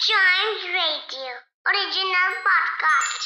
Chimes Radio original podcast.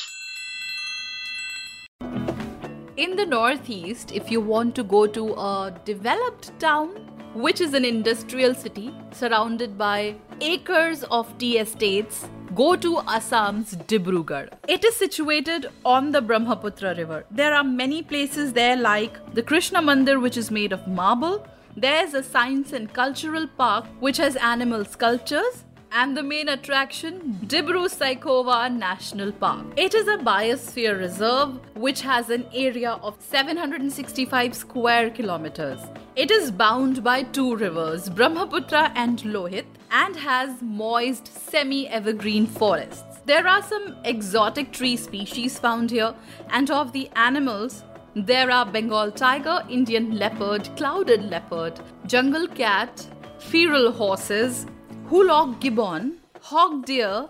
In the Northeast, if you want to go to a developed town, which is an industrial city surrounded by acres of tea estates, go to Assam's Dibrugarh. It is situated on the Brahmaputra river. There are many places there, like the Krishna Mandir, which is made of marble. There's a science and cultural park which has animal sculptures and the main attraction, Dibru Saikhowa National Park. It is a biosphere reserve which has an area of 765 square kilometers. It is bound by two rivers, Brahmaputra and Lohit, and has moist semi evergreen forests. There are some exotic tree species found here, and of the animals, there are Bengal tiger, Indian leopard, clouded leopard, jungle cat, feral horses, Hoolock gibbon, hog deer,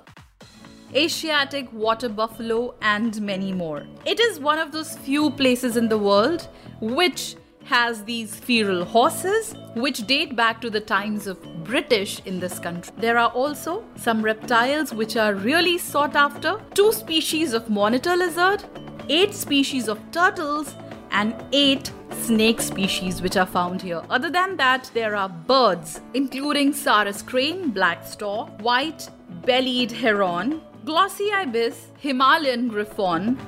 Asiatic water buffalo, and many more. It is one of those few places in the world which has these feral horses which date back to the times of British in this country. There are also some reptiles which are really sought after, two species of monitor lizard, eight species of turtles, and eight snake species which are found here. Other than that, there are birds, including Sarus crane, black stork, white bellied heron, glossy ibis, Himalayan griffon,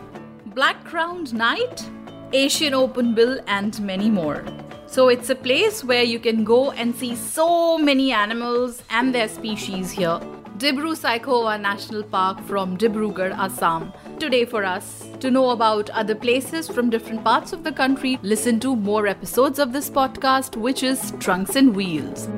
black crowned night, Asian open bill, and many more. So it's a place where you can go and see so many animals and their species here. Dibru Saikhowa National Park from Dibrugarh, Assam. Today for us. To know about other places from different parts of the country, listen to more episodes of this podcast, which is Trunks and Wheels.